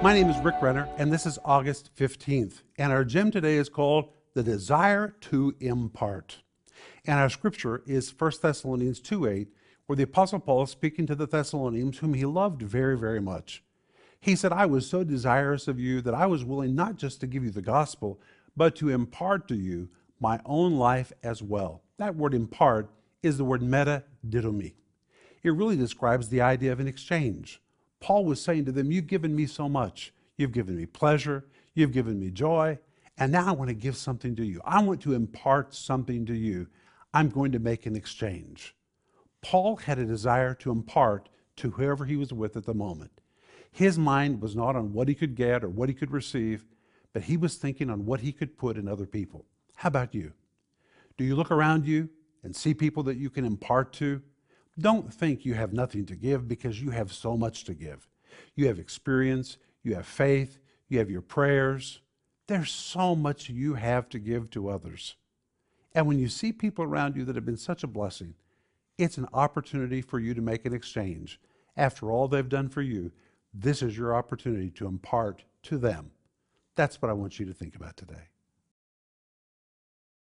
My name is Rick Renner, and this is August 15th. And our gem today is called The Desire to Impart. And our scripture is 1 Thessalonians 2 8, where the Apostle Paul is speaking to the Thessalonians, whom he loved very, very much. He said, I was so desirous of you that I was willing not just to give you the gospel, but to impart to you my own life as well. That word impart is the word meta didomi. It really describes the idea of an exchange. Paul was saying to them, You've given me so much. You've given me pleasure. You've given me joy. And now I want to give something to you. I want to impart something to you. I'm going to make an exchange. Paul had a desire to impart to whoever he was with at the moment. His mind was not on what he could get or what he could receive, but he was thinking on what he could put in other people. How about you? Do you look around you and see people that you can impart to? Don't think you have nothing to give because you have so much to give. You have experience, you have faith, you have your prayers. There's so much you have to give to others. And when you see people around you that have been such a blessing, it's an opportunity for you to make an exchange. After all they've done for you, this is your opportunity to impart to them. That's what I want you to think about today.